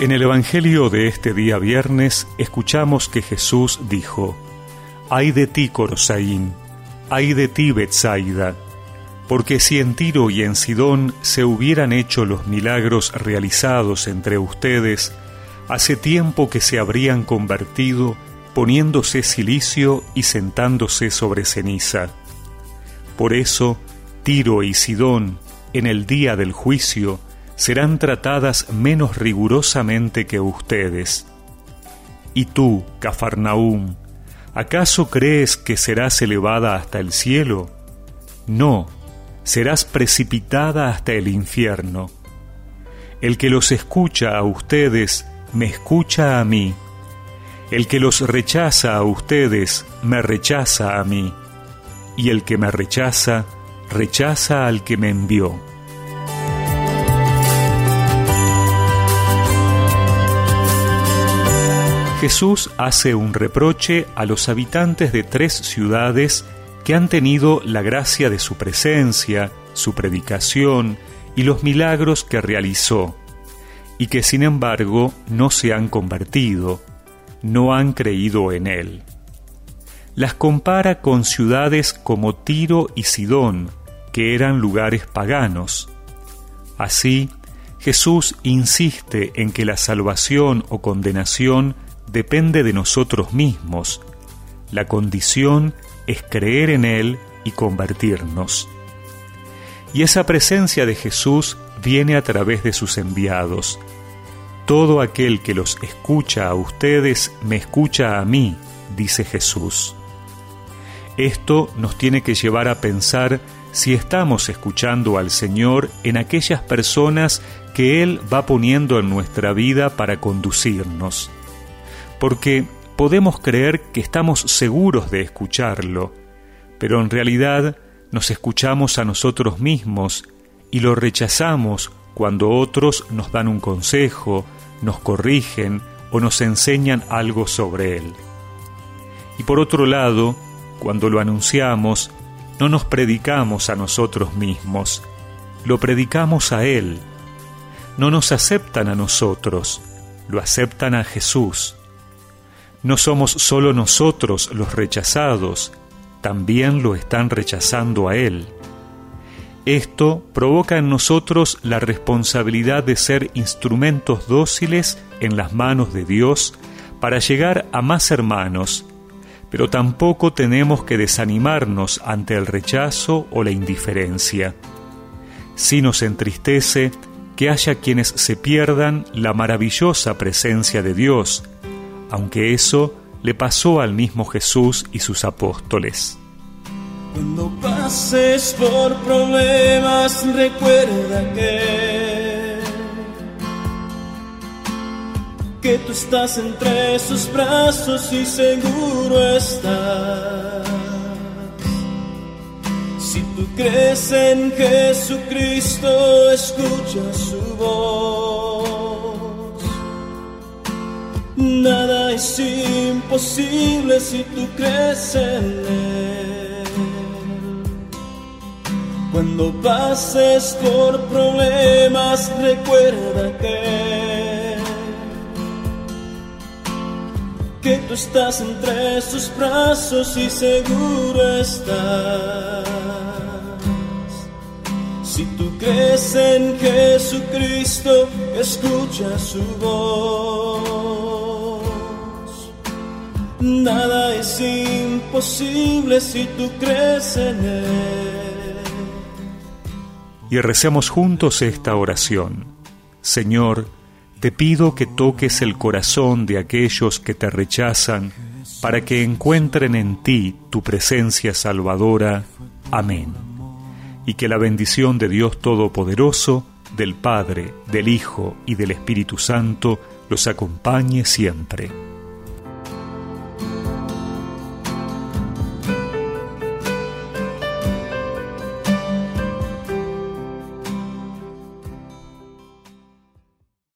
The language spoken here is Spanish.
En el Evangelio de este día viernes escuchamos que Jesús dijo, Ay de ti, Corosaín, ay de ti, Betsaida, porque si en Tiro y en Sidón se hubieran hecho los milagros realizados entre ustedes, hace tiempo que se habrían convertido poniéndose silicio y sentándose sobre ceniza. Por eso, Tiro y Sidón, en el día del juicio, serán tratadas menos rigurosamente que ustedes. Y tú, Cafarnaúm, ¿acaso crees que serás elevada hasta el cielo? No, serás precipitada hasta el infierno. El que los escucha a ustedes, me escucha a mí. El que los rechaza a ustedes, me rechaza a mí. Y el que me rechaza, rechaza al que me envió. Jesús hace un reproche a los habitantes de tres ciudades que han tenido la gracia de su presencia, su predicación y los milagros que realizó, y que sin embargo no se han convertido, no han creído en él. Las compara con ciudades como Tiro y Sidón, que eran lugares paganos. Así, Jesús insiste en que la salvación o condenación depende de nosotros mismos. La condición es creer en Él y convertirnos. Y esa presencia de Jesús viene a través de sus enviados. Todo aquel que los escucha a ustedes me escucha a mí, dice Jesús. Esto nos tiene que llevar a pensar si estamos escuchando al Señor en aquellas personas que Él va poniendo en nuestra vida para conducirnos porque podemos creer que estamos seguros de escucharlo, pero en realidad nos escuchamos a nosotros mismos y lo rechazamos cuando otros nos dan un consejo, nos corrigen o nos enseñan algo sobre él. Y por otro lado, cuando lo anunciamos, no nos predicamos a nosotros mismos, lo predicamos a Él. No nos aceptan a nosotros, lo aceptan a Jesús. No somos solo nosotros los rechazados, también lo están rechazando a Él. Esto provoca en nosotros la responsabilidad de ser instrumentos dóciles en las manos de Dios para llegar a más hermanos, pero tampoco tenemos que desanimarnos ante el rechazo o la indiferencia. Si nos entristece que haya quienes se pierdan la maravillosa presencia de Dios, aunque eso le pasó al mismo Jesús y sus apóstoles. Cuando pases por problemas, recuerda que, que tú estás entre sus brazos y seguro estás. Si tú crees en Jesucristo, escucha su voz Nada es imposible si tú crees en Él. Cuando pases por problemas, recuerda que, que tú estás entre sus brazos y seguro estás. Si tú crees en Jesucristo, escucha su voz. Nada es imposible si tú crees en Él. Y recemos juntos esta oración. Señor, te pido que toques el corazón de aquellos que te rechazan para que encuentren en ti tu presencia salvadora. Amén. Y que la bendición de Dios Todopoderoso, del Padre, del Hijo y del Espíritu Santo los acompañe siempre.